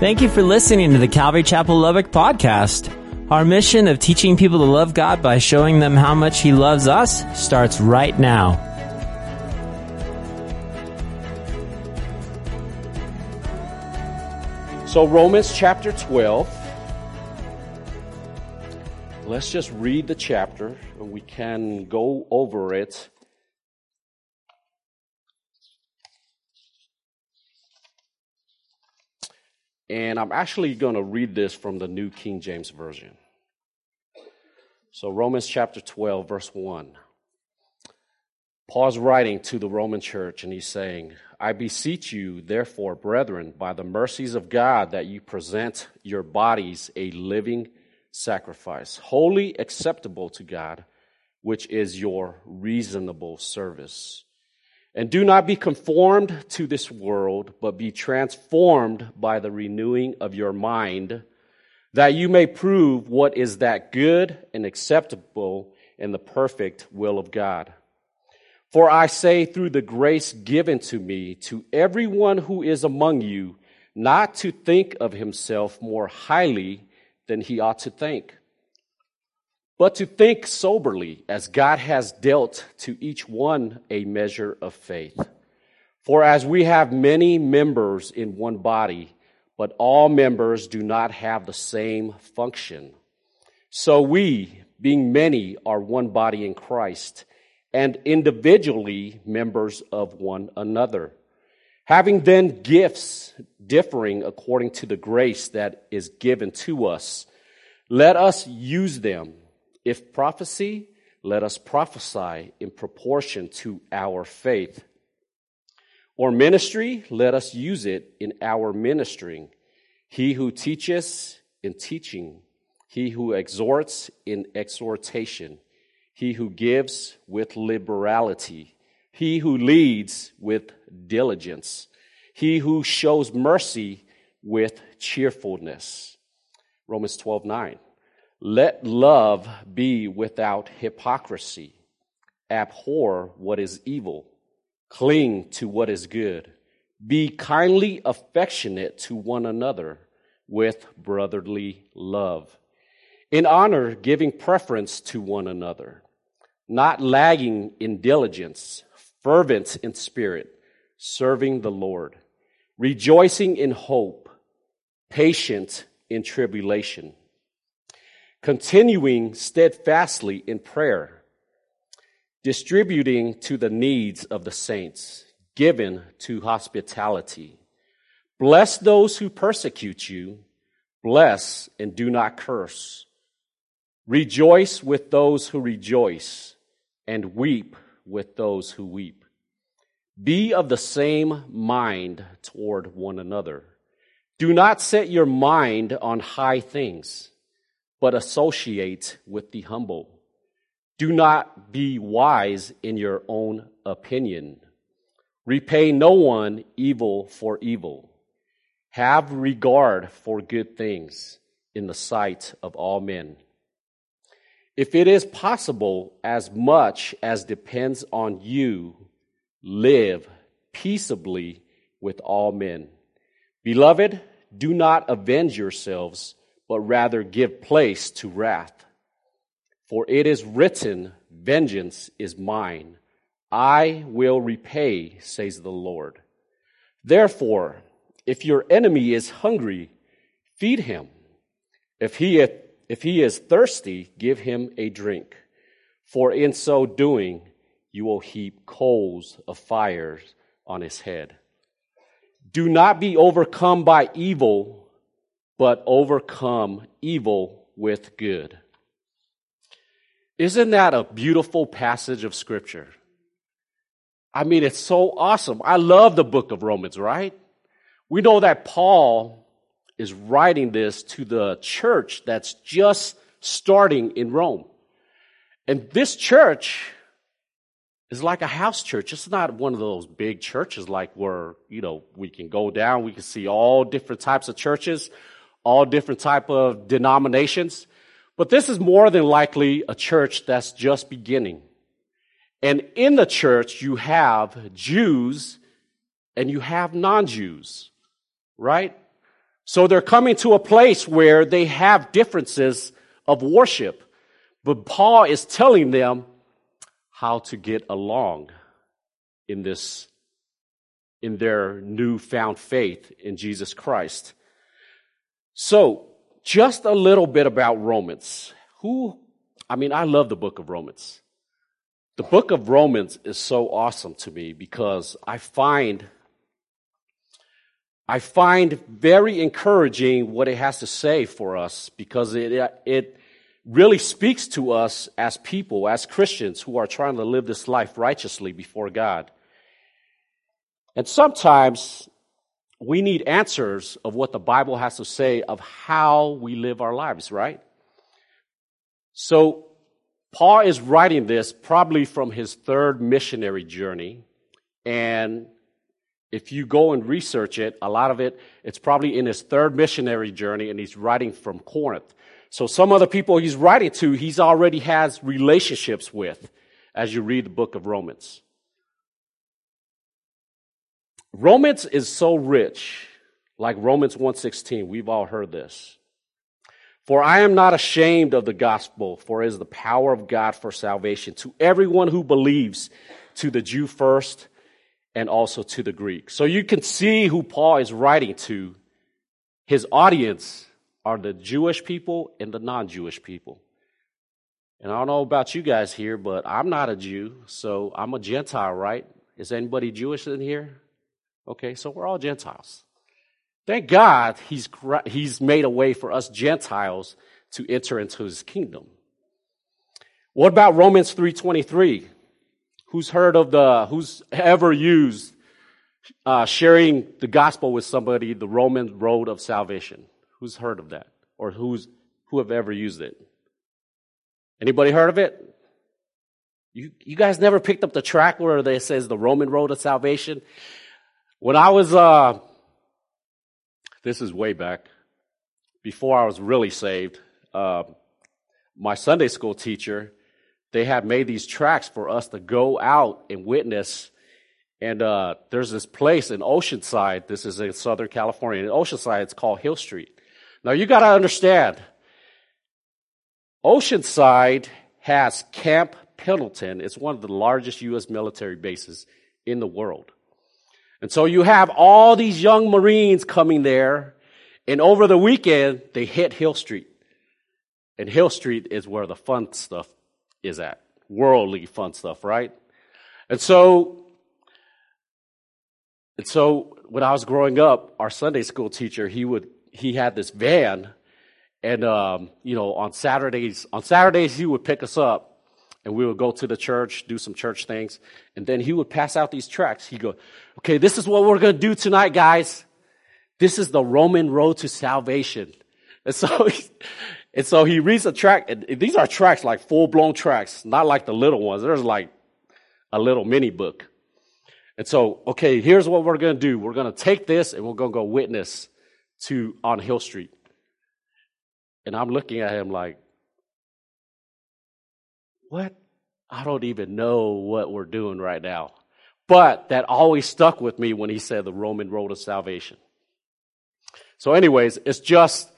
Thank you for listening to the Calvary Chapel Lubbock podcast. Our mission of teaching people to love God by showing them how much He loves us starts right now. So, Romans chapter 12. Let's just read the chapter and we can go over it. And I'm actually going to read this from the New King James Version. So, Romans chapter 12, verse 1. Paul's writing to the Roman church and he's saying, I beseech you, therefore, brethren, by the mercies of God, that you present your bodies a living sacrifice, holy acceptable to God, which is your reasonable service. And do not be conformed to this world, but be transformed by the renewing of your mind, that you may prove what is that good and acceptable and the perfect will of God. For I say through the grace given to me to everyone who is among you, not to think of himself more highly than he ought to think, but to think soberly as God has dealt to each one a measure of faith. For as we have many members in one body, but all members do not have the same function, so we, being many, are one body in Christ and individually members of one another. Having then gifts differing according to the grace that is given to us, let us use them. If prophecy, let us prophesy in proportion to our faith. Or ministry, let us use it in our ministering. He who teaches in teaching, he who exhorts in exhortation he who gives with liberality, he who leads with diligence, he who shows mercy with cheerfulness. Romans 12 9. Let love be without hypocrisy. Abhor what is evil. Cling to what is good. Be kindly affectionate to one another with brotherly love. In honor, giving preference to one another not lagging in diligence, fervent in spirit, serving the Lord, rejoicing in hope, patient in tribulation, continuing steadfastly in prayer, distributing to the needs of the saints, given to hospitality. Bless those who persecute you, bless and do not curse. Rejoice with those who rejoice and weep with those who weep. Be of the same mind toward one another. Do not set your mind on high things, but associate with the humble. Do not be wise in your own opinion. Repay no one evil for evil. Have regard for good things in the sight of all men. If it is possible, as much as depends on you, live peaceably with all men. Beloved, do not avenge yourselves, but rather give place to wrath. For it is written, Vengeance is mine. I will repay, says the Lord. Therefore, if your enemy is hungry, feed him. If he if he is thirsty, give him a drink, for in so doing, you will heap coals of fires on his head. Do not be overcome by evil, but overcome evil with good. Isn't that a beautiful passage of scripture? I mean, it's so awesome. I love the book of Romans, right? We know that Paul is writing this to the church that's just starting in Rome. And this church is like a house church. It's not one of those big churches like where, you know, we can go down, we can see all different types of churches, all different type of denominations. But this is more than likely a church that's just beginning. And in the church, you have Jews and you have non-Jews, right? So they're coming to a place where they have differences of worship. But Paul is telling them how to get along in this, in their newfound faith in Jesus Christ. So, just a little bit about Romans. Who, I mean, I love the book of Romans. The book of Romans is so awesome to me because I find I find very encouraging what it has to say for us because it, it really speaks to us as people, as Christians who are trying to live this life righteously before God. And sometimes we need answers of what the Bible has to say of how we live our lives, right? So, Paul is writing this probably from his third missionary journey. And if you go and research it, a lot of it, it's probably in his third missionary journey and he's writing from Corinth. So some other people he's writing to, he's already has relationships with as you read the book of Romans. Romans is so rich, like Romans 1:16. We've all heard this. For I am not ashamed of the gospel, for it is the power of God for salvation to everyone who believes, to the Jew first and also to the Greek. So you can see who Paul is writing to. His audience are the Jewish people and the non Jewish people. And I don't know about you guys here, but I'm not a Jew, so I'm a Gentile, right? Is anybody Jewish in here? Okay, so we're all Gentiles. Thank God he's, he's made a way for us Gentiles to enter into his kingdom. What about Romans 3.23? Who's heard of the, who's ever used uh, sharing the gospel with somebody, the Roman road of salvation? Who's heard of that? Or who's, who have ever used it? Anybody heard of it? You, you guys never picked up the track where it says the Roman road of salvation? When I was, uh, this is way back, before I was really saved, uh, my Sunday school teacher, they had made these tracks for us to go out and witness. And uh, there's this place in Oceanside. This is in Southern California. In Oceanside, it's called Hill Street. Now you got to understand, Oceanside has Camp Pendleton. It's one of the largest U.S. military bases in the world. And so you have all these young Marines coming there, and over the weekend, they hit Hill Street. And Hill Street is where the fun stuff is at. Worldly fun stuff, right? And so, and so when I was growing up, our Sunday school teacher, he would, he had this van, and, um, you know, on Saturdays, on Saturdays, he would pick us up, and we would go to the church, do some church things, and then he would pass out these tracts. He'd go, okay, this is what we're going to do tonight, guys. This is the Roman road to salvation. And so, and so he reads a track, and these are tracks like full blown tracks, not like the little ones. There's like a little mini book. And so, okay, here's what we're going to do. We're going to take this and we're going to go witness to on Hill Street. And I'm looking at him like, what? I don't even know what we're doing right now. But that always stuck with me when he said the Roman road of salvation. So, anyways, it's just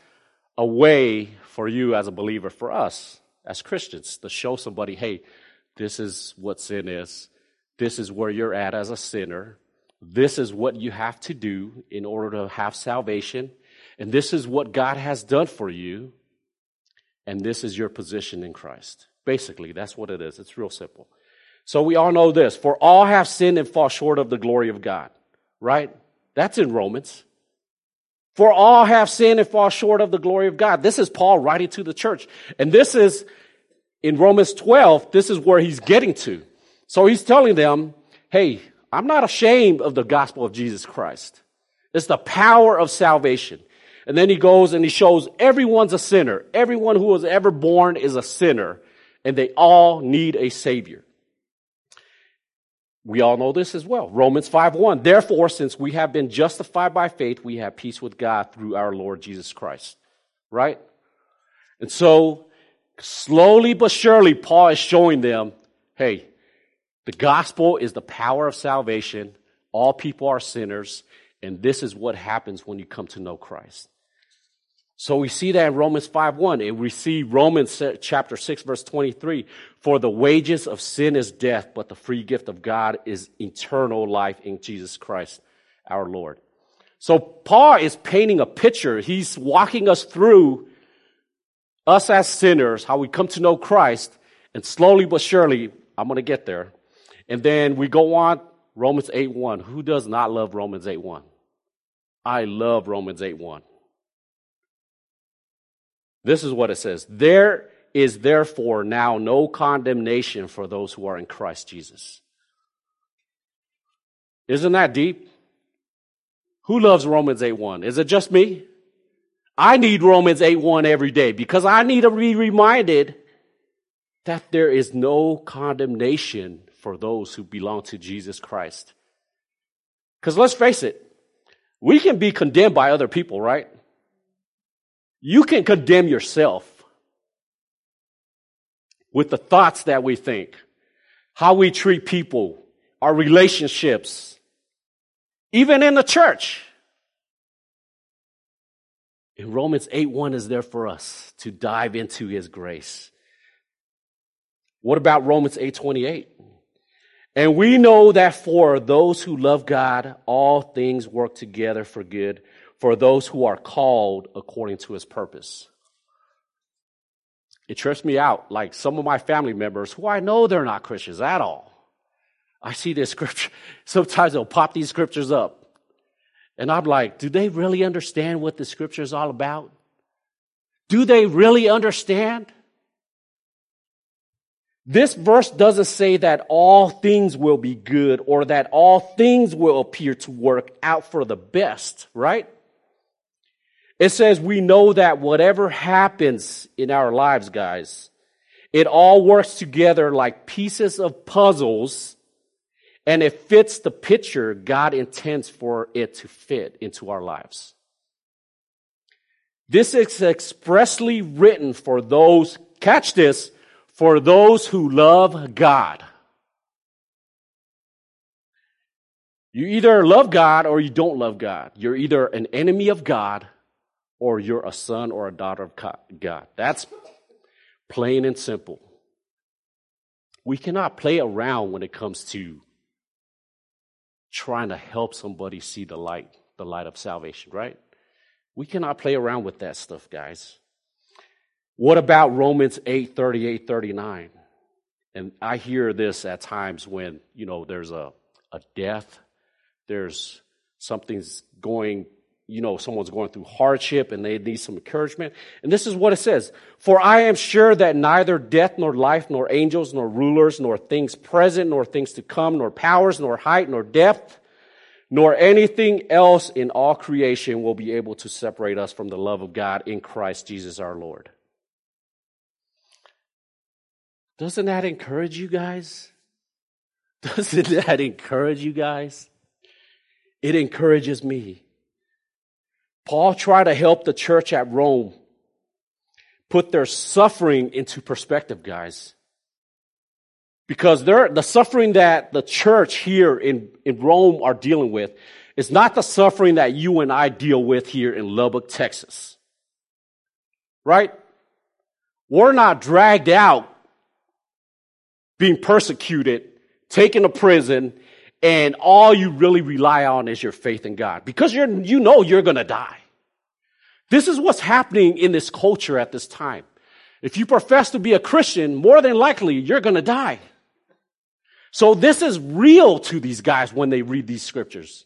a way for you as a believer, for us as Christians, to show somebody, hey, this is what sin is. This is where you're at as a sinner. This is what you have to do in order to have salvation. And this is what God has done for you. And this is your position in Christ. Basically, that's what it is. It's real simple. So we all know this. For all have sinned and fall short of the glory of God. Right? That's in Romans. For all have sinned and fall short of the glory of God. This is Paul writing to the church. And this is, in Romans 12, this is where he's getting to. So he's telling them, hey, I'm not ashamed of the gospel of Jesus Christ. It's the power of salvation. And then he goes and he shows everyone's a sinner. Everyone who was ever born is a sinner. And they all need a savior. We all know this as well. Romans 5:1. Therefore, since we have been justified by faith, we have peace with God through our Lord Jesus Christ. Right? And so, slowly but surely, Paul is showing them, hey, the gospel is the power of salvation. All people are sinners, and this is what happens when you come to know Christ. So we see that in Romans 5 1. And we see Romans chapter 6, verse 23. For the wages of sin is death, but the free gift of God is eternal life in Jesus Christ, our Lord. So Paul is painting a picture. He's walking us through us as sinners, how we come to know Christ, and slowly but surely, I'm going to get there. And then we go on, Romans 8 1. Who does not love Romans 8 1? I love Romans 8 1. This is what it says. There is therefore now no condemnation for those who are in Christ Jesus. Isn't that deep? Who loves Romans 8 1? Is it just me? I need Romans 8 1 every day because I need to be reminded that there is no condemnation for those who belong to Jesus Christ. Because let's face it, we can be condemned by other people, right? You can condemn yourself with the thoughts that we think, how we treat people, our relationships, even in the church. And Romans 8 1 is there for us to dive into his grace. What about Romans 8 28? And we know that for those who love God, all things work together for good for those who are called according to his purpose. It trips me out. Like some of my family members who I know they're not Christians at all. I see this scripture. Sometimes they'll pop these scriptures up. And I'm like, do they really understand what the scripture is all about? Do they really understand? This verse doesn't say that all things will be good or that all things will appear to work out for the best, right? It says we know that whatever happens in our lives, guys, it all works together like pieces of puzzles and it fits the picture God intends for it to fit into our lives. This is expressly written for those, catch this, for those who love God. You either love God or you don't love God. You're either an enemy of God or you're a son or a daughter of God. That's plain and simple. We cannot play around when it comes to trying to help somebody see the light, the light of salvation, right? We cannot play around with that stuff, guys. What about Romans 8, 38, 39? And I hear this at times when, you know, there's a, a death, there's something's going you know, someone's going through hardship and they need some encouragement. And this is what it says. For I am sure that neither death nor life nor angels nor rulers nor things present nor things to come nor powers nor height nor depth nor anything else in all creation will be able to separate us from the love of God in Christ Jesus our Lord. Doesn't that encourage you guys? Doesn't that encourage you guys? It encourages me. Paul tried to help the church at Rome put their suffering into perspective, guys. Because the suffering that the church here in, in Rome are dealing with is not the suffering that you and I deal with here in Lubbock, Texas. Right? We're not dragged out being persecuted, taken to prison, and all you really rely on is your faith in God because you're, you know you're going to die. This is what's happening in this culture at this time. If you profess to be a Christian, more than likely you're going to die. So this is real to these guys when they read these scriptures.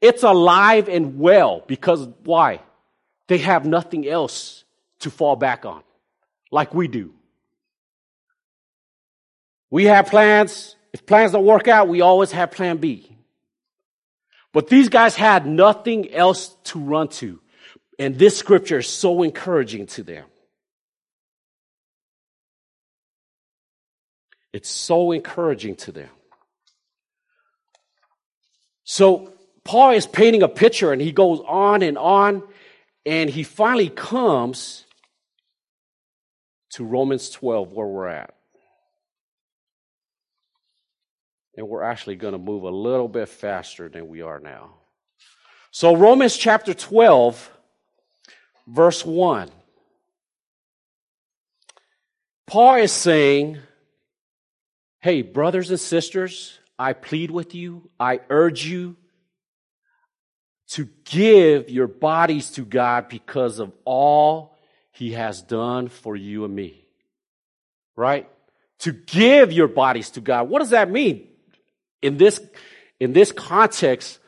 It's alive and well because why? They have nothing else to fall back on like we do. We have plans. If plans don't work out, we always have plan B. But these guys had nothing else to run to. And this scripture is so encouraging to them. It's so encouraging to them. So Paul is painting a picture and he goes on and on and he finally comes to Romans 12 where we're at. And we're actually going to move a little bit faster than we are now. So Romans chapter 12 verse 1. Paul is saying, Hey, brothers and sisters, I plead with you, I urge you to give your bodies to God because of all he has done for you and me. Right? To give your bodies to God. What does that mean? In this, in this context,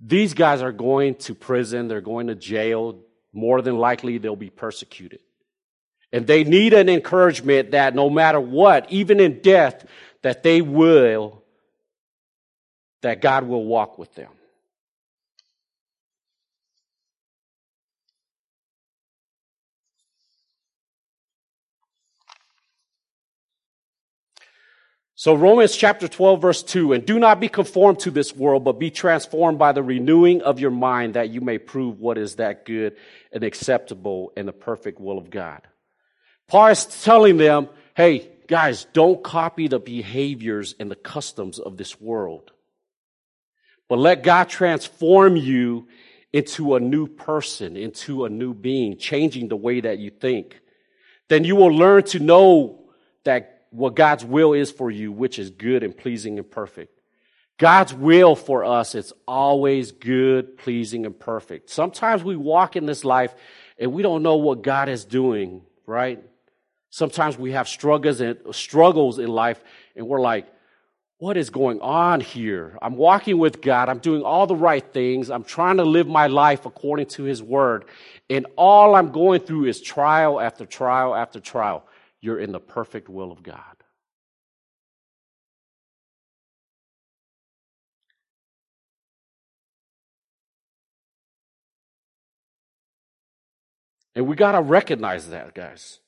these guys are going to prison, they're going to jail, more than likely they'll be persecuted. And they need an encouragement that no matter what, even in death, that they will, that God will walk with them. So Romans chapter 12 verse 2, and do not be conformed to this world, but be transformed by the renewing of your mind that you may prove what is that good and acceptable and the perfect will of God. Paul is telling them, hey, guys, don't copy the behaviors and the customs of this world, but let God transform you into a new person, into a new being, changing the way that you think. Then you will learn to know that what God's will is for you, which is good and pleasing and perfect. God's will for us is always good, pleasing, and perfect. Sometimes we walk in this life and we don't know what God is doing, right? Sometimes we have struggles and struggles in life and we're like, what is going on here? I'm walking with God. I'm doing all the right things. I'm trying to live my life according to His word. And all I'm going through is trial after trial after trial you're in the perfect will of God. And we got to recognize that, guys.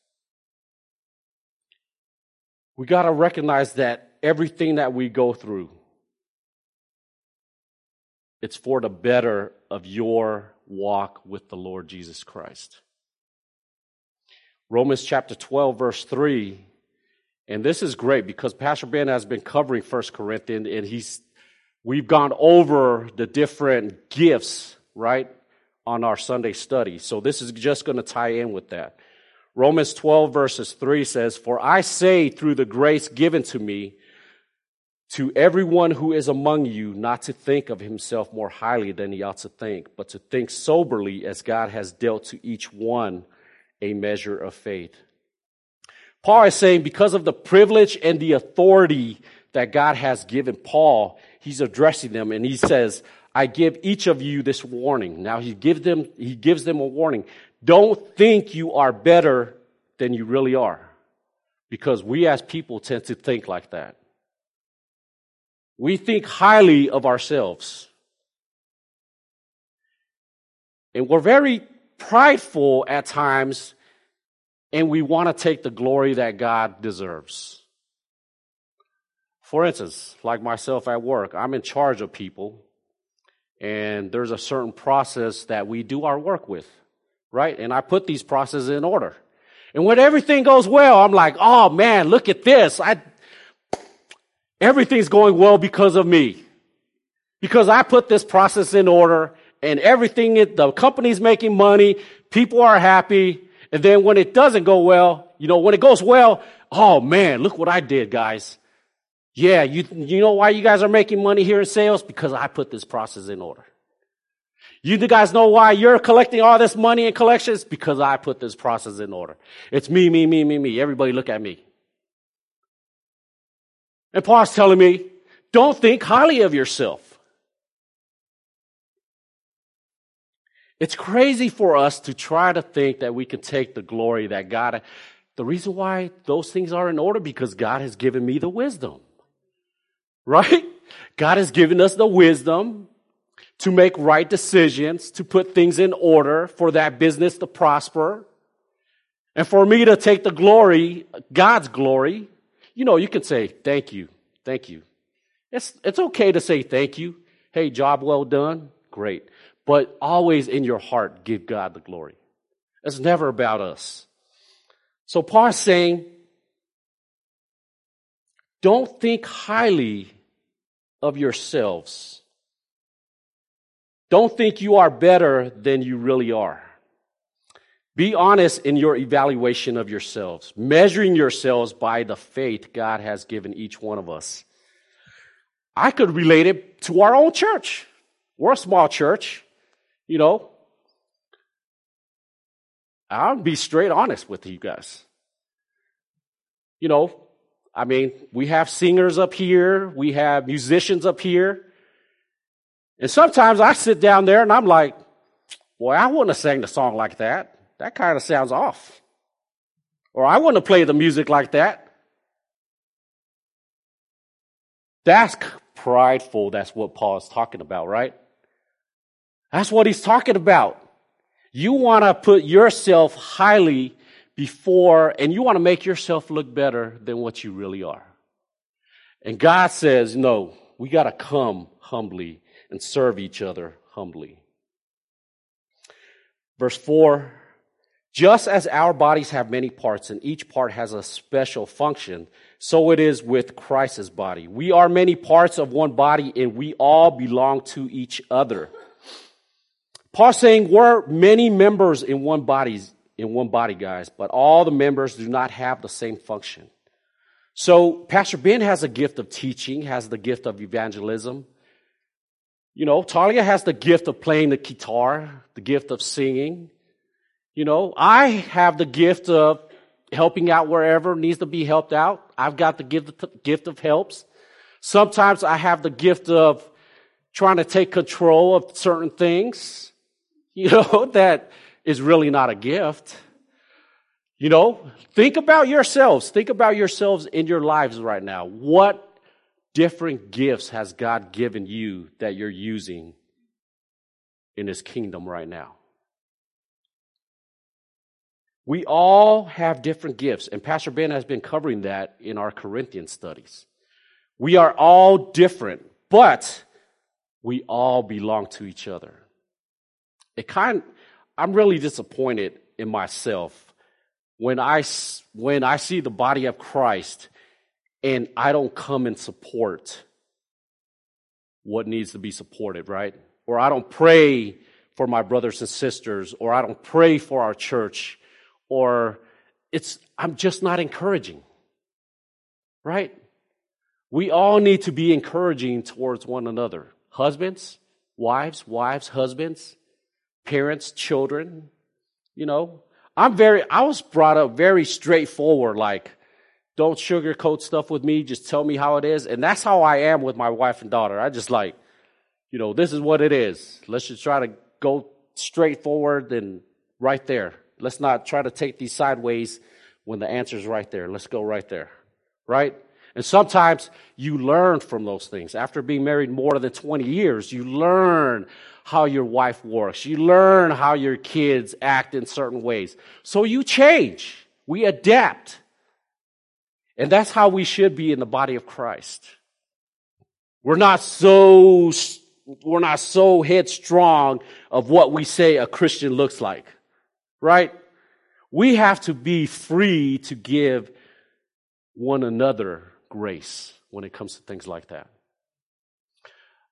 We got to recognize that everything that we go through, it's for the better of your walk with the Lord Jesus Christ. Romans chapter 12, verse 3. And this is great because Pastor Ben has been covering First Corinthians and he's we've gone over the different gifts, right, on our Sunday study. So this is just going to tie in with that. Romans 12 verses 3 says, For I say through the grace given to me, to everyone who is among you, not to think of himself more highly than he ought to think, but to think soberly as God has dealt to each one a measure of faith. Paul is saying because of the privilege and the authority that God has given Paul, he's addressing them and he says, I give each of you this warning. Now he gives them, he gives them a warning. Don't think you are better than you really are. Because we as people tend to think like that. We think highly of ourselves. And we're very prideful at times and we want to take the glory that God deserves. For instance, like myself at work, I'm in charge of people and there's a certain process that we do our work with, right? And I put these processes in order. And when everything goes well, I'm like, oh man, look at this. I, everything's going well because of me. Because I put this process in order and everything, the company's making money, people are happy. And then when it doesn't go well, you know, when it goes well, oh man, look what I did, guys. Yeah, you, you know why you guys are making money here in sales? Because I put this process in order. You guys know why you're collecting all this money in collections? Because I put this process in order. It's me, me, me, me, me. Everybody look at me. And Paul's telling me, don't think highly of yourself. It's crazy for us to try to think that we can take the glory that God. The reason why those things are in order because God has given me the wisdom. Right? God has given us the wisdom to make right decisions, to put things in order for that business to prosper. And for me to take the glory, God's glory, you know, you can say, thank you, thank you. It's, it's okay to say thank you. Hey, job well done. Great but always in your heart give God the glory. It's never about us. So Paul's saying, don't think highly of yourselves. Don't think you are better than you really are. Be honest in your evaluation of yourselves, measuring yourselves by the faith God has given each one of us. I could relate it to our own church. We're a small church, you know. I'll be straight honest with you guys. You know, I mean, we have singers up here, we have musicians up here. And sometimes I sit down there and I'm like, boy, I wouldn't have sang the song like that. That kind of sounds off. Or I wouldn't have played the music like that. That's prideful. That's what Paul's talking about, right? That's what he's talking about. You want to put yourself highly before, and you want to make yourself look better than what you really are. And God says, no, we got to come humbly and serve each other humbly. Verse 4 Just as our bodies have many parts and each part has a special function, so it is with Christ's body. We are many parts of one body and we all belong to each other. Paul's saying we're many members in one body, in one body, guys, but all the members do not have the same function. So Pastor Ben has a gift of teaching, has the gift of evangelism. You know, Talia has the gift of playing the guitar, the gift of singing. You know, I have the gift of helping out wherever needs to be helped out. I've got the gift, gift of helps. Sometimes I have the gift of trying to take control of certain things, you know, that is really not a gift. You know, think about yourselves. Think about yourselves in your lives right now. What different gifts has God given you that you're using in His kingdom right now? We all have different gifts, and Pastor Ben has been covering that in our Corinthian studies. We are all different, but we all belong to each other. It kind I'm really disappointed in myself when I when I see the body of Christ and I don't come and support what needs to be supported, right? Or I don't pray for my brothers and sisters, or I don't pray for our church, or it's, I'm just not encouraging, right? We all need to be encouraging towards one another. Husbands, wives, wives, husbands, parents, children, you know. I'm very, I was brought up very straightforward, like, don't sugarcoat stuff with me. Just tell me how it is. And that's how I am with my wife and daughter. I just like, you know, this is what it is. Let's just try to go straight forward and right there. Let's not try to take these sideways when the answer's right there. Let's go right there. Right? And sometimes you learn from those things. After being married more than 20 years, you learn how your wife works. You learn how your kids act in certain ways. So you change. We adapt. And that's how we should be in the body of Christ. We're not so, we're not so headstrong of what we say a Christian looks like, right? We have to be free to give one another grace when it comes to things like that.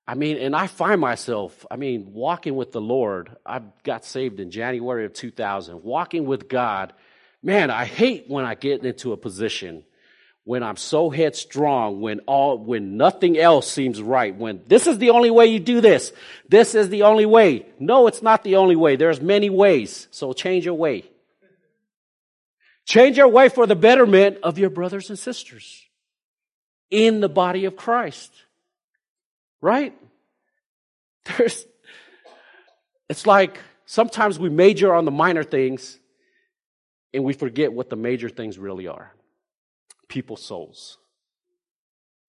I mean, and I find myself, I mean, walking with the Lord. I got saved in January of 2000. Walking with God, man, I hate when I get into a position when I'm so headstrong, when all, when nothing else seems right, when this is the only way you do this, this is the only way. No, it's not the only way. There's many ways. So change your way. Change your way for the betterment of your brothers and sisters in the body of Christ. Right? There's, it's like sometimes we major on the minor things and we forget what the major things really are people's souls.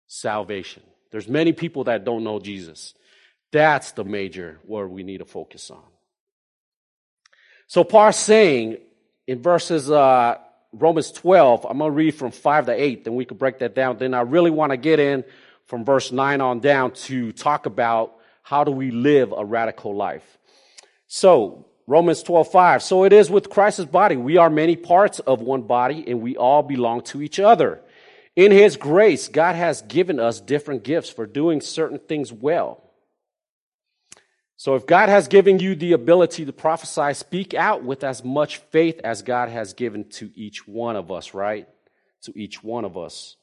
Salvation. There's many people that don't know Jesus. That's the major where we need to focus on. So Paul's saying in verses uh, Romans 12, I'm going to read from 5 to 8, then we could break that down. Then I really want to get in from verse 9 on down to talk about how do we live a radical life. So Romans 12, 5. So it is with Christ's body. We are many parts of one body and we all belong to each other. In his grace, God has given us different gifts for doing certain things well. So if God has given you the ability to prophesy, speak out with as much faith as God has given to each one of us, right? To each one of us.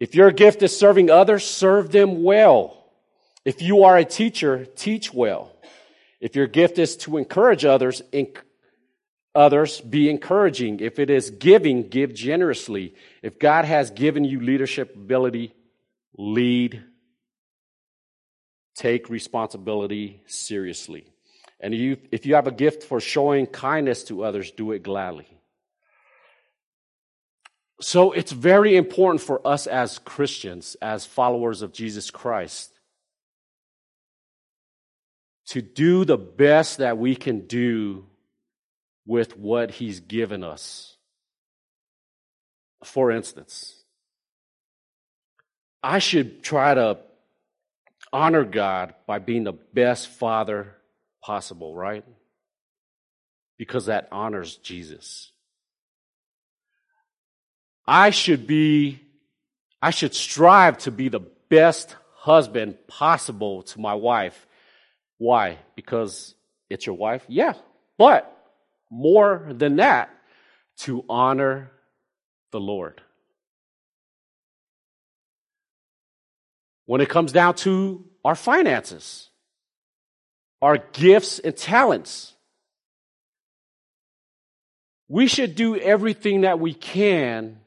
If your gift is serving others, serve them well. If you are a teacher, teach well. If your gift is to encourage others, others be encouraging. If it is giving, give generously. If God has given you leadership ability, lead take responsibility seriously. And you, if you have a gift for showing kindness to others, do it gladly. So it's very important for us as Christians, as followers of Jesus Christ, to do the best that we can do with what He's given us. For instance, I should try to honor God by being the best father possible, right? Because that honors Jesus. I should be, I should strive to be the best husband possible to my wife. Why? Because it's your wife? Yeah. But more than that, to honor the Lord. when it comes down to our finances, our gifts and talents. We should do everything that we can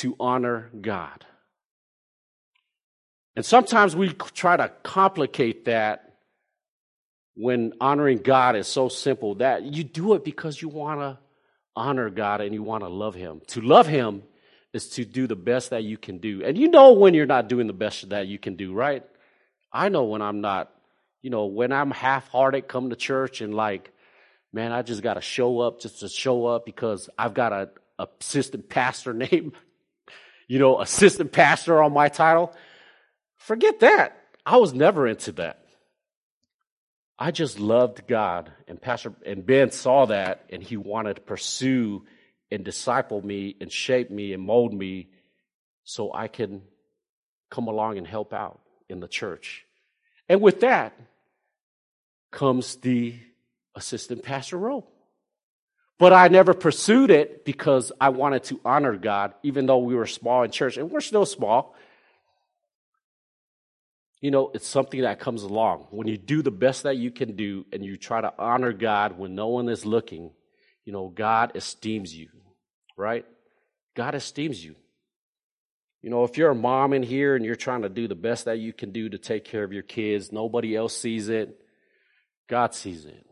to honor God. And sometimes we try to complicate that when honoring God is so simple that you do it because you want to honor God and you want to love Him. To love Him is to do the best that you can do. And you know when you're not doing the best that you can do, right? I know when I'm not, you know, when I'm half hearted come to church and like, man, I just got to show up just to show up because I've got a, assistant pastor name, you know, assistant pastor on my title. Forget that. I was never into that. I just loved God and Pastor and Ben saw that and he wanted to pursue and disciple me and shape me and mold me so I can come along and help out in the church. And with that comes the assistant pastor role. But I never pursued it because I wanted to honor God, even though we were small in church, and we're still small. You know, it's something that comes along. When you do the best that you can do and you try to honor God when no one is looking, you know, God esteems you right? God esteems you. You know, if you're a mom in here and you're trying to do the best that you can do to take care of your kids, nobody else sees it, God sees it.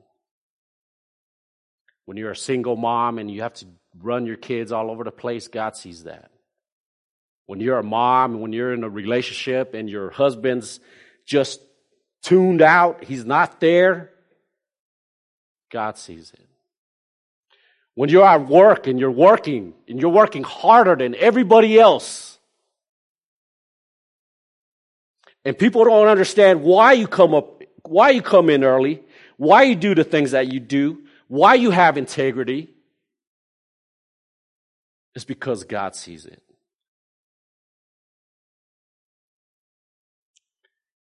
When you're a single mom and you have to run your kids all over the place, God sees that. When you're a mom, and when you're in a relationship and your husband's just tuned out, he's not there, God sees it. When you're at work and you're working and you're working harder than everybody else. And people don't understand why you come up, why you come in early, why you do the things that you do, why you have integrity. is because God sees it.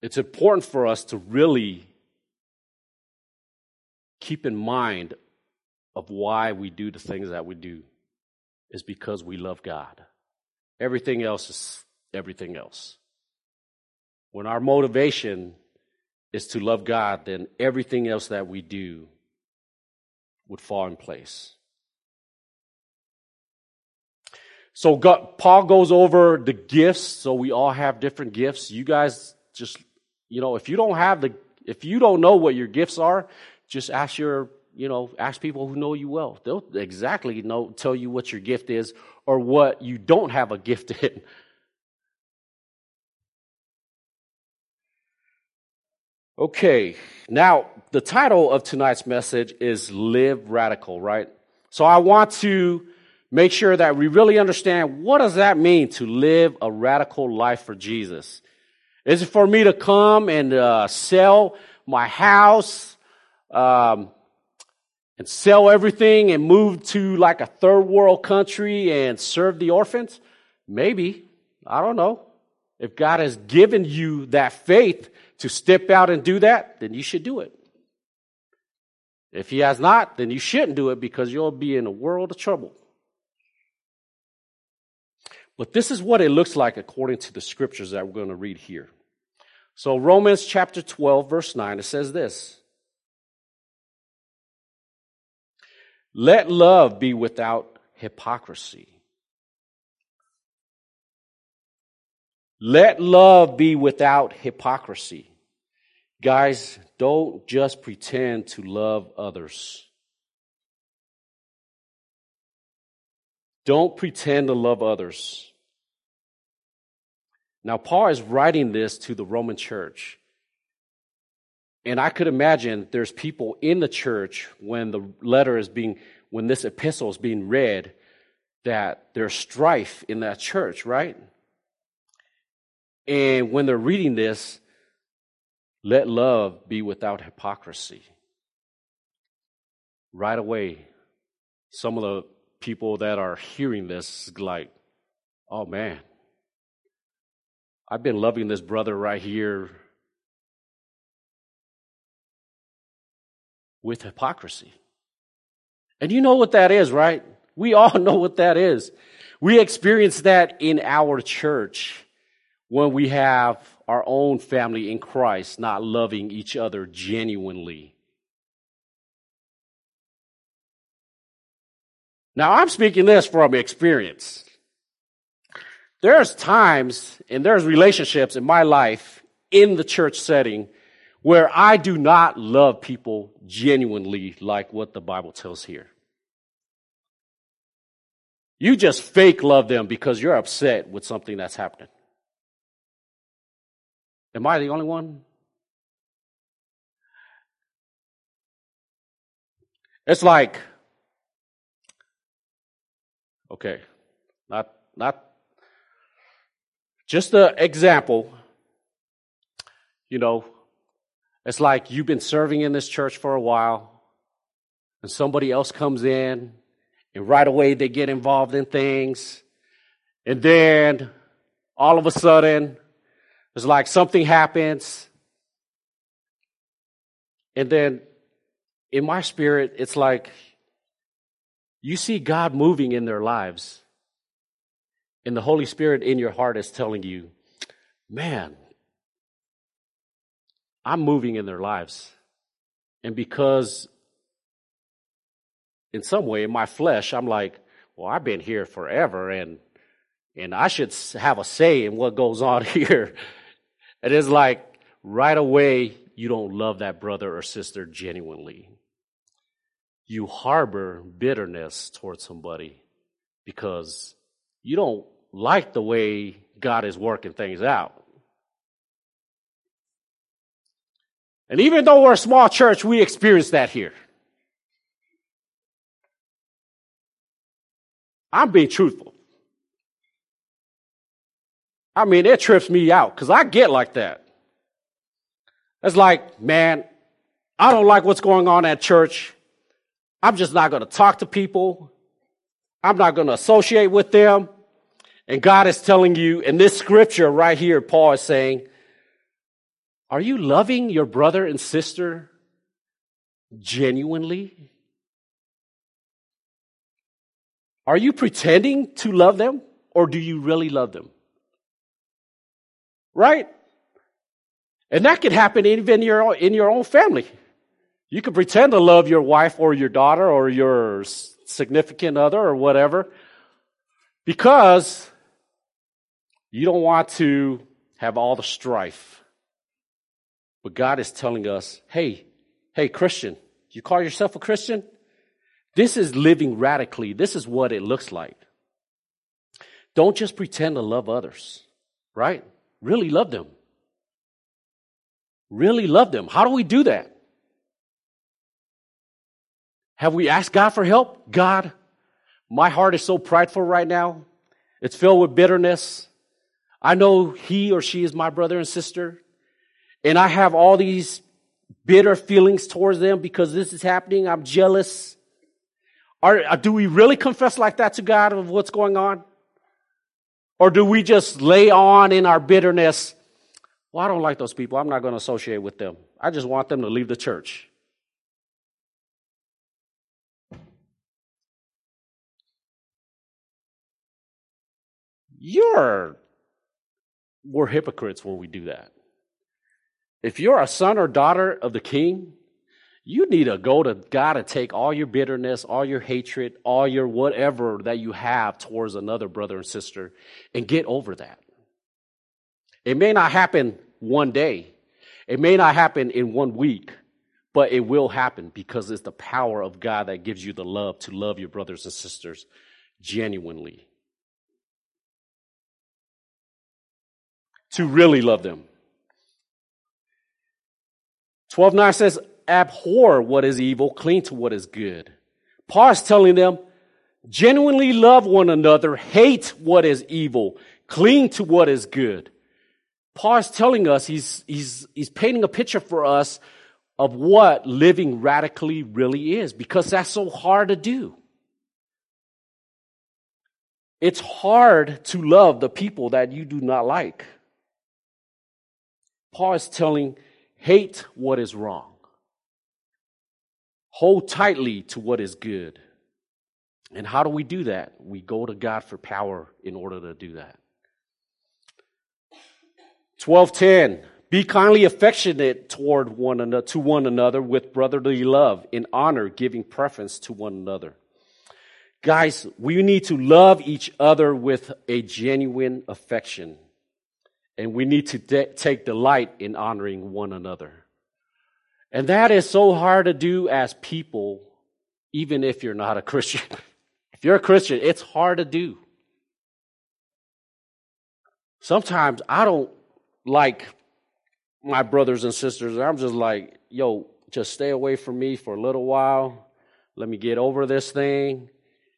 It's important for us to really keep in mind of why we do the things that we do is because we love God. Everything else is everything else. When our motivation is to love God, then everything else that we do would fall in place. So God, Paul goes over the gifts. So we all have different gifts. You guys just, you know, if you don't have the, if you don't know what your gifts are, just ask your you know, ask people who know you well. They'll exactly know, tell you what your gift is or what you don't have a gift in. Okay, now the title of tonight's message is Live Radical, right? So I want to make sure that we really understand what does that mean to live a radical life for Jesus? Is it for me to come and uh, sell my house, um, and sell everything and move to like a third world country and serve the orphans? Maybe. I don't know. If God has given you that faith to step out and do that, then you should do it. If he has not, then you shouldn't do it because you'll be in a world of trouble. But this is what it looks like according to the scriptures that we're going to read here. So, Romans chapter 12, verse 9, it says this Let love be without hypocrisy. Let love be without hypocrisy. Guys, don't just pretend to love others. Don't pretend to love others. Now, Paul is writing this to the Roman church. And I could imagine there's people in the church when the letter is being, when this epistle is being read, that there's strife in that church, right? And when they're reading this, let love be without hypocrisy. Right away, some of the people that are hearing this like, oh man, I've been loving this brother right here with hypocrisy. And you know what that is, right? We all know what that is. We experience that in our church when we have our own family in Christ not loving each other genuinely. Now, I'm speaking this from experience. There's times and there's relationships in my life in the church setting where I do not love people genuinely like what the Bible tells here. You just fake love them because you're upset with something that's happening. Am I the only one? It's like, okay, not, not, just an example. You know, it's like you've been serving in this church for a while, and somebody else comes in, and right away they get involved in things, and then all of a sudden, it's like something happens, and then in my spirit, it's like you see God moving in their lives. And the Holy Spirit in your heart is telling you, man, I'm moving in their lives. And because in some way, in my flesh, I'm like, well, I've been here forever and and I should have a say in what goes on here. It is like right away, you don't love that brother or sister genuinely. You harbor bitterness towards somebody because you don't like the way God is working things out. And even though we're a small church, we experience that here. I'm being truthful. I mean, it trips me out because I get like that. It's like, man, I don't like what's going on at church. I'm just not going to talk to people. I'm not going to associate with them. And God is telling you in this scripture right here, Paul is saying, are you loving your brother and sister genuinely? Are you pretending to love them or do you really love them? Right? And that could happen even in your, in your own family. You could pretend to love your wife or your daughter or your significant other or whatever because you don't want to have all the strife. But God is telling us, hey, hey, Christian, you call yourself a Christian? This is living radically. This is what it looks like. Don't just pretend to love others, right? Really love them. Really love them. How do we do that? Have we asked God for help? God, my heart is so prideful right now. It's filled with bitterness. I know he or she is my brother and sister. And I have all these bitter feelings towards them because this is happening. I'm jealous. Are, do we really confess like that to God of what's going on? Or do we just lay on in our bitterness? Well, I don't like those people. I'm not going to associate with them. I just want them to leave the church. You're, we're hypocrites when we do that. If you're a son or daughter of the king, you need to go to God and take all your bitterness, all your hatred, all your whatever that you have towards another brother and sister and get over that. It may not happen one day, it may not happen in one week, but it will happen because it's the power of God that gives you the love to love your brothers and sisters genuinely. To really love them. 12 9 says, abhor what is evil, cling to what is good. Paul is telling them, genuinely love one another, hate what is evil, cling to what is good. Paul is telling us, he's, he's, he's painting a picture for us of what living radically really is, because that's so hard to do. It's hard to love the people that you do not like. Paul is telling, hate what is wrong. Hold tightly to what is good. And how do we do that? We go to God for power in order to do that. 1210 Be kindly affectionate toward one another to one another with brotherly love, in honor, giving preference to one another. Guys, we need to love each other with a genuine affection. And we need to de- take delight in honoring one another. And that is so hard to do as people, even if you're not a Christian. if you're a Christian, it's hard to do. Sometimes I don't like my brothers and sisters. I'm just like, yo, just stay away from me for a little while. Let me get over this thing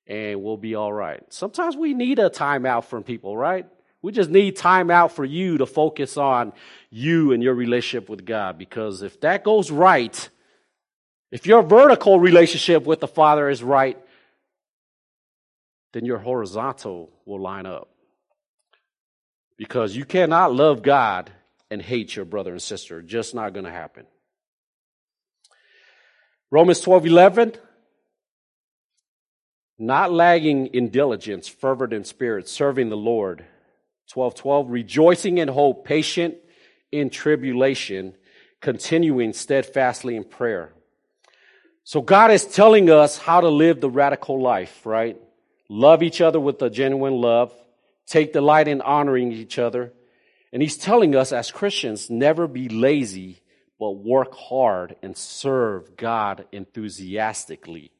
and we'll be all right. Sometimes we need a timeout from people, right? We just need time out for you to focus on you and your relationship with God. Because if that goes right, if your vertical relationship with the Father is right, then your horizontal will line up. Because you cannot love God and hate your brother and sister. Just not going to happen. Romans 12 11. Not lagging in diligence, fervent in spirit, serving the Lord 12 12, rejoicing in hope, patient in tribulation, continuing steadfastly in prayer. So God is telling us how to live the radical life, right? Love each other with a genuine love, take delight in honoring each other. And He's telling us as Christians, never be lazy, but work hard and serve God enthusiastically.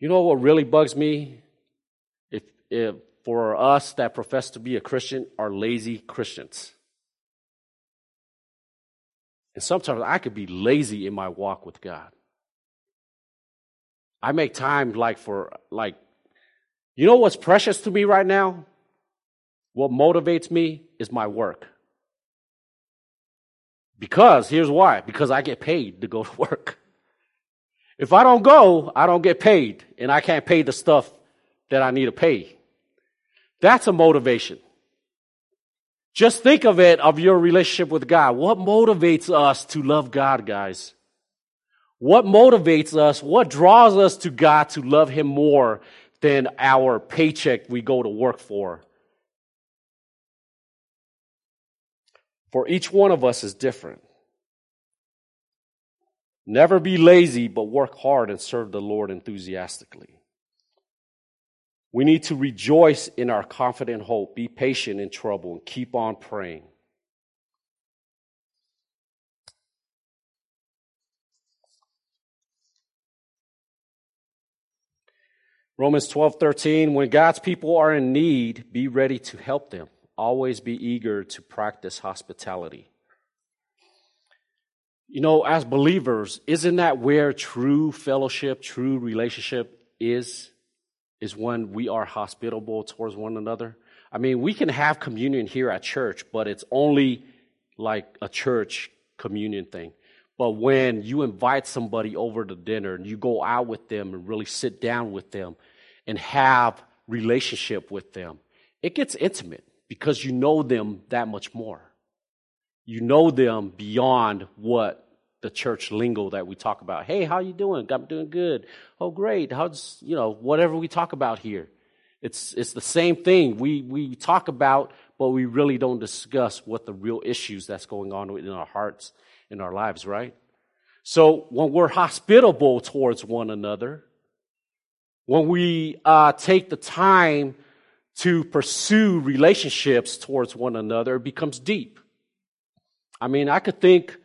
You know what really bugs me? If, if for us that profess to be a Christian are lazy Christians. And sometimes I could be lazy in my walk with God. I make time like for, like, you know what's precious to me right now? What motivates me is my work. Because, here's why because I get paid to go to work. If I don't go, I don't get paid, and I can't pay the stuff that I need to pay. That's a motivation. Just think of it of your relationship with God. What motivates us to love God, guys? What motivates us? What draws us to God to love Him more than our paycheck we go to work for? For each one of us is different. Never be lazy, but work hard and serve the Lord enthusiastically. We need to rejoice in our confident hope, be patient in trouble, and keep on praying. Romans 12, 13, when God's people are in need, be ready to help them. Always be eager to practice hospitality. You know, as believers, isn't that where true fellowship, true relationship is? Is when we are hospitable towards one another. I mean, we can have communion here at church, but it's only like a church communion thing. But when you invite somebody over to dinner and you go out with them and really sit down with them and have relationship with them, it gets intimate because you know them that much more. you know them beyond what the church lingo that we talk about. Hey, how you doing? I'm doing good. Oh, great. How's, you know, whatever we talk about here. It's, it's the same thing. We, we talk about, but we really don't discuss what the real issues that's going on in our hearts, in our lives, right? So when we're hospitable towards one another, when we uh, take the time to pursue relationships towards one another, it becomes deep. I mean, I could think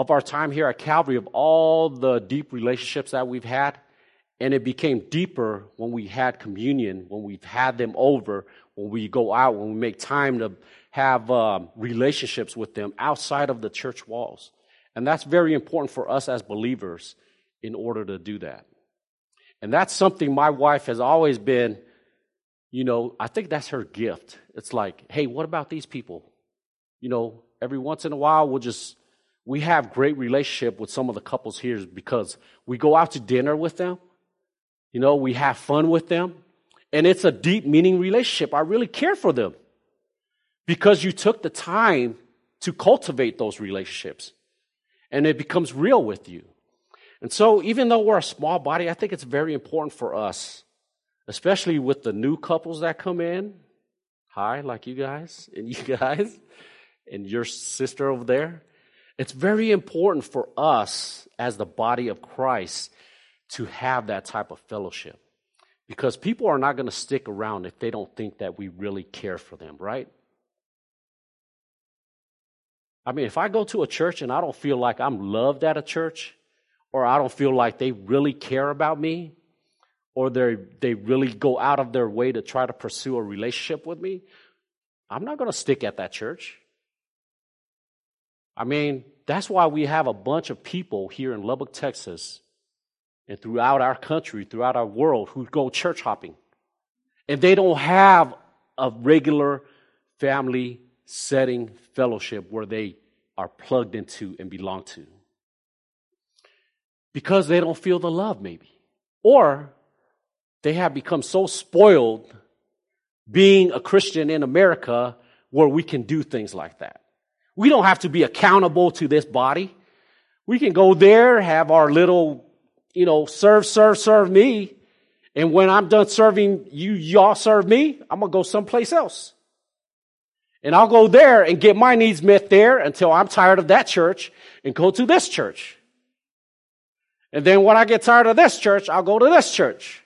of our time here at Calvary of all the deep relationships that we've had, and it became deeper when we had communion, when we've had them over, when we go out, when we make time to have um, relationships with them outside of the church walls. And that's very important for us as believers in order to do that. And that's something my wife has always been, you know, I think that's her gift. It's like, hey, what about these people? You know, every once in a while we'll just we have great relationship with some of the couples here because we go out to dinner with them. You know we have fun with them. And it's a deep meaning relationship. I really care for them because you took the time to cultivate those relationships and it becomes real with you. And so even though we're a small body i think it's very important for us especially with the new couples that come in. Hi like you guys and you guys and your sister over there. It's very important for us as the body of Christ to have that type of fellowship because people are not going to stick around if they don't think that we really care for them, right? I mean, if I go to a church and I don't feel like I'm loved at a church, or I don't feel like they really care about me, or they they really go out of their way to try to pursue a relationship with me, I'm not going to stick at that church. I mean, that's why we have a bunch of people here in Lubbock, Texas, and throughout our country, throughout our world, who go church hopping. And they don't have a regular family setting fellowship where they are plugged into and belong to. Because they don't feel the love, maybe. Or they have become so spoiled being a Christian in America where we can do things like that. We don't have to be accountable to this body. We can go there, have our little, you know, serve, serve, serve me. And when I'm done serving you, y'all serve me, I'm going to go someplace else. And I'll go there and get my needs met there until I'm tired of that church and go to this church. And then when I get tired of this church, I'll go to this church.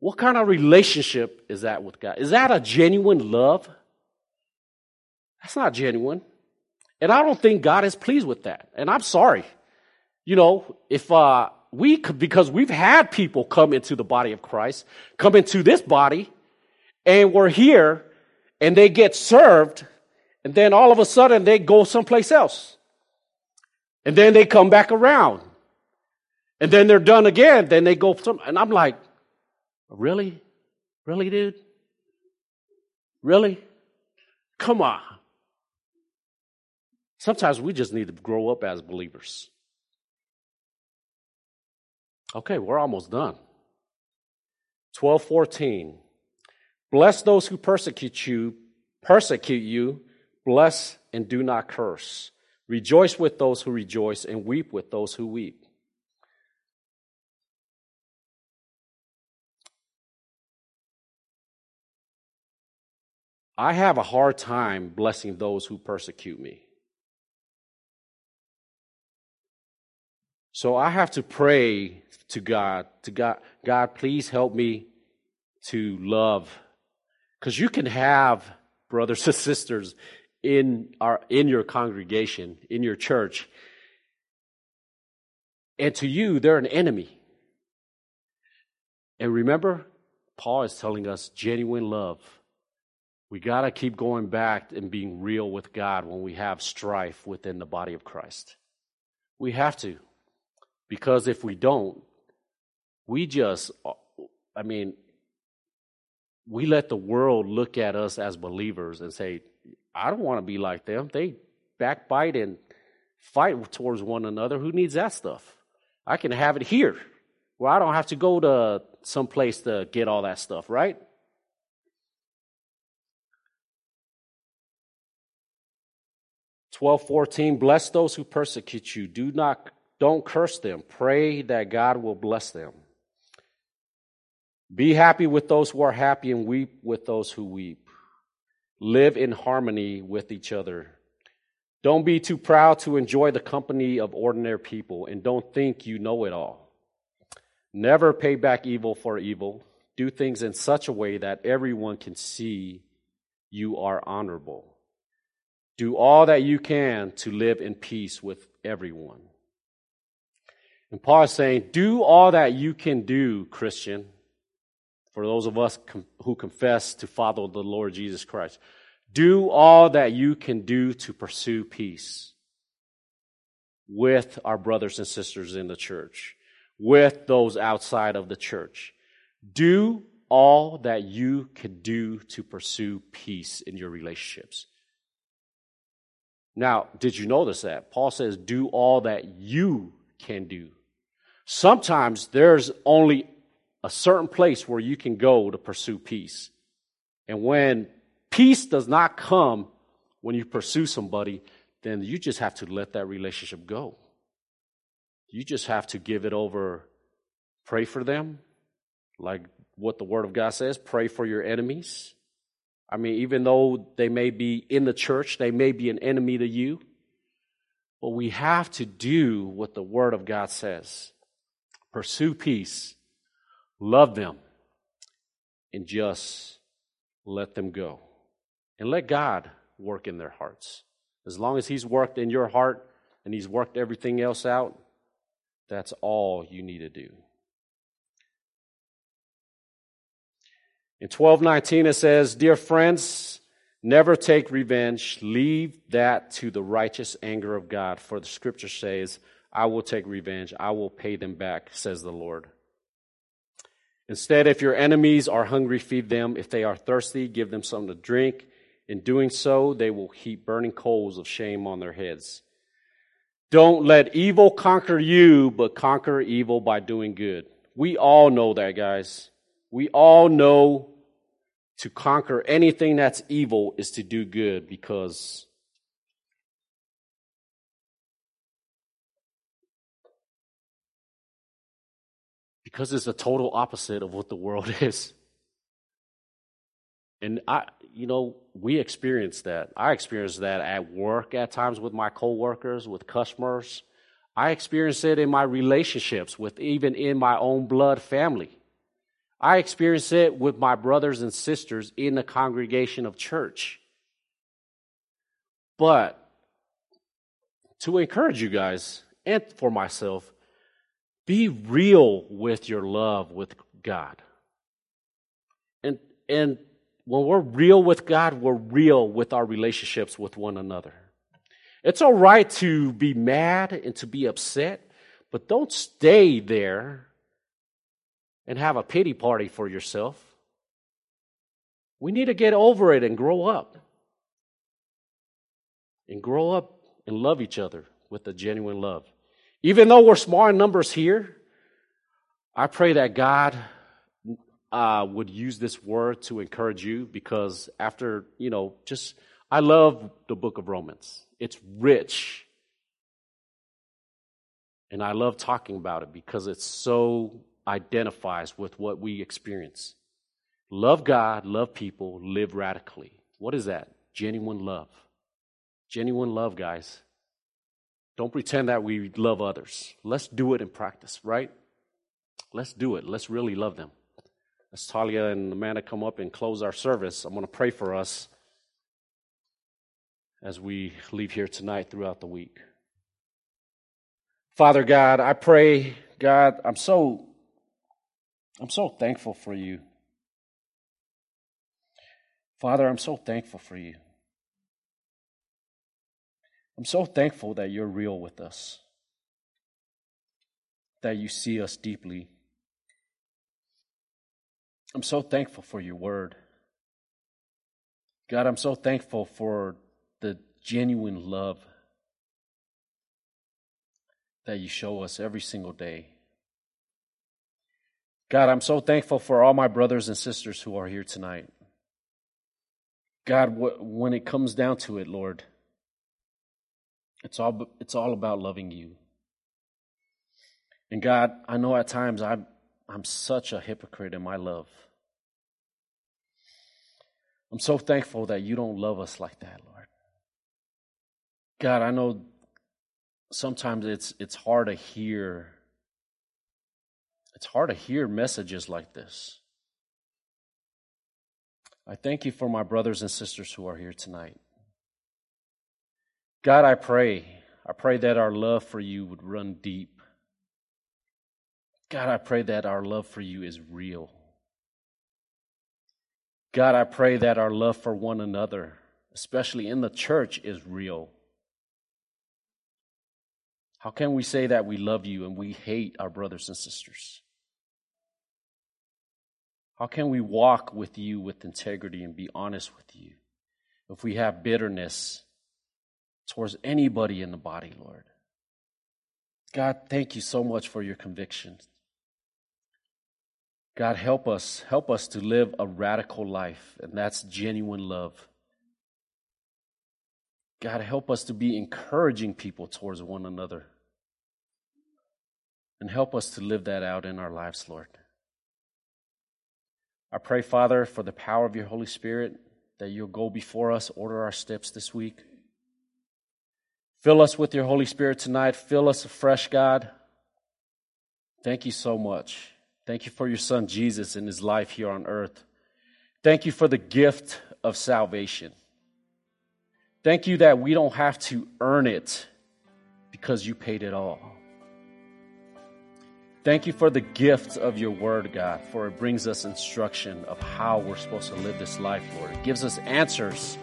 What kind of relationship is that with God? Is that a genuine love? That's not genuine. And I don't think God is pleased with that. And I'm sorry. You know, if uh, we, because we've had people come into the body of Christ, come into this body, and we're here, and they get served, and then all of a sudden they go someplace else. And then they come back around. And then they're done again, then they go some, and I'm like, really? Really, dude? Really? Come on. Sometimes we just need to grow up as believers. Okay, we're almost done. 1214. Bless those who persecute you, persecute you, bless and do not curse. Rejoice with those who rejoice and weep with those who weep. I have a hard time blessing those who persecute me. So I have to pray to God, to God, God, please help me to love. Because you can have brothers and sisters in our in your congregation, in your church, and to you, they're an enemy. And remember, Paul is telling us genuine love. We got to keep going back and being real with God when we have strife within the body of Christ. We have to. Because if we don't, we just, I mean, we let the world look at us as believers and say, I don't want to be like them. They backbite and fight towards one another. Who needs that stuff? I can have it here where I don't have to go to some place to get all that stuff, right? 12:14 Bless those who persecute you. Do not don't curse them. Pray that God will bless them. Be happy with those who are happy and weep with those who weep. Live in harmony with each other. Don't be too proud to enjoy the company of ordinary people and don't think you know it all. Never pay back evil for evil. Do things in such a way that everyone can see you are honorable. Do all that you can to live in peace with everyone. And Paul is saying, do all that you can do, Christian, for those of us com- who confess to follow the Lord Jesus Christ. Do all that you can do to pursue peace with our brothers and sisters in the church, with those outside of the church. Do all that you can do to pursue peace in your relationships. Now, did you notice that? Paul says, do all that you can do. Sometimes there's only a certain place where you can go to pursue peace. And when peace does not come when you pursue somebody, then you just have to let that relationship go. You just have to give it over, pray for them, like what the Word of God says pray for your enemies. I mean, even though they may be in the church, they may be an enemy to you, but we have to do what the Word of God says pursue peace, love them, and just let them go. And let God work in their hearts. As long as He's worked in your heart and He's worked everything else out, that's all you need to do. In 1219 it says, Dear friends, never take revenge. Leave that to the righteous anger of God. For the scripture says, I will take revenge. I will pay them back, says the Lord. Instead, if your enemies are hungry, feed them. If they are thirsty, give them something to drink. In doing so, they will heap burning coals of shame on their heads. Don't let evil conquer you, but conquer evil by doing good. We all know that, guys. We all know to conquer anything that's evil is to do good because because it's the total opposite of what the world is. And I, you know, we experience that. I experience that at work at times with my coworkers, with customers. I experience it in my relationships with even in my own blood family. I experience it with my brothers and sisters in the congregation of church. But to encourage you guys and for myself, be real with your love with God. And and when we're real with God, we're real with our relationships with one another. It's all right to be mad and to be upset, but don't stay there and have a pity party for yourself. We need to get over it and grow up. And grow up and love each other with a genuine love. Even though we're small in numbers here, I pray that God uh, would use this word to encourage you because after, you know, just, I love the book of Romans. It's rich. And I love talking about it because it so identifies with what we experience. Love God, love people, live radically. What is that? Genuine love. Genuine love, guys. Don't pretend that we love others. Let's do it in practice, right? Let's do it. Let's really love them. As Talia and Amanda come up and close our service, I'm going to pray for us as we leave here tonight throughout the week. Father God, I pray, God, I'm so I'm so thankful for you. Father, I'm so thankful for you. I'm so thankful that you're real with us, that you see us deeply. I'm so thankful for your word. God, I'm so thankful for the genuine love that you show us every single day. God, I'm so thankful for all my brothers and sisters who are here tonight. God, when it comes down to it, Lord, It's all, it's all about loving you. And God, I know at times I'm, I'm such a hypocrite in my love. I'm so thankful that you don't love us like that, Lord. God, I know sometimes it's it's hard to hear it's hard to hear messages like this. I thank you for my brothers and sisters who are here tonight. God, I pray, I pray that our love for you would run deep. God, I pray that our love for you is real. God, I pray that our love for one another, especially in the church, is real. How can we say that we love you and we hate our brothers and sisters? How can we walk with you with integrity and be honest with you if we have bitterness towards anybody in the body, Lord? God, thank you so much for your convictions. God, help us, help us to live a radical life, and that's genuine love. God, help us to be encouraging people towards one another. And help us to live that out in our lives, Lord. I pray, Father, for the power of your Holy Spirit, that you'll go before us, order our steps this week. Fill us with your Holy Spirit tonight. Fill us afresh, God. Thank you so much. Thank you for your son Jesus and his life here on earth. Thank you for the gift of salvation. Thank you that we don't have to earn it because you paid it all. Thank you for the gift of your word, God, for it brings us instruction of how we're supposed to live this life, Lord. It gives us answers,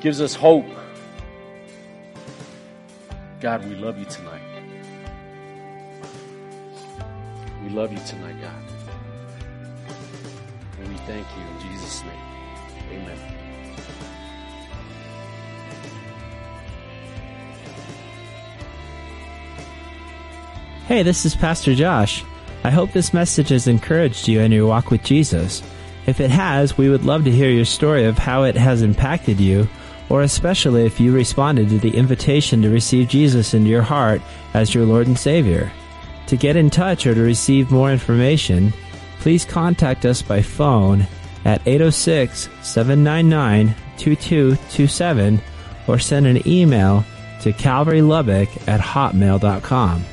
gives us hope. God, we love you tonight. We love you tonight, God. And we thank you in Jesus' name. Amen. Hey, this is Pastor Josh. I hope this message has encouraged you in your walk with Jesus. If it has, we would love to hear your story of how it has impacted you, or especially if you responded to the invitation to receive Jesus into your heart as your Lord and Savior. To get in touch or to receive more information, please contact us by phone at 806 799 2227 or send an email to calvarylubbock at hotmail.com.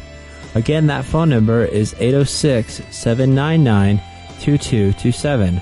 Again, that phone number is 806 799 2227.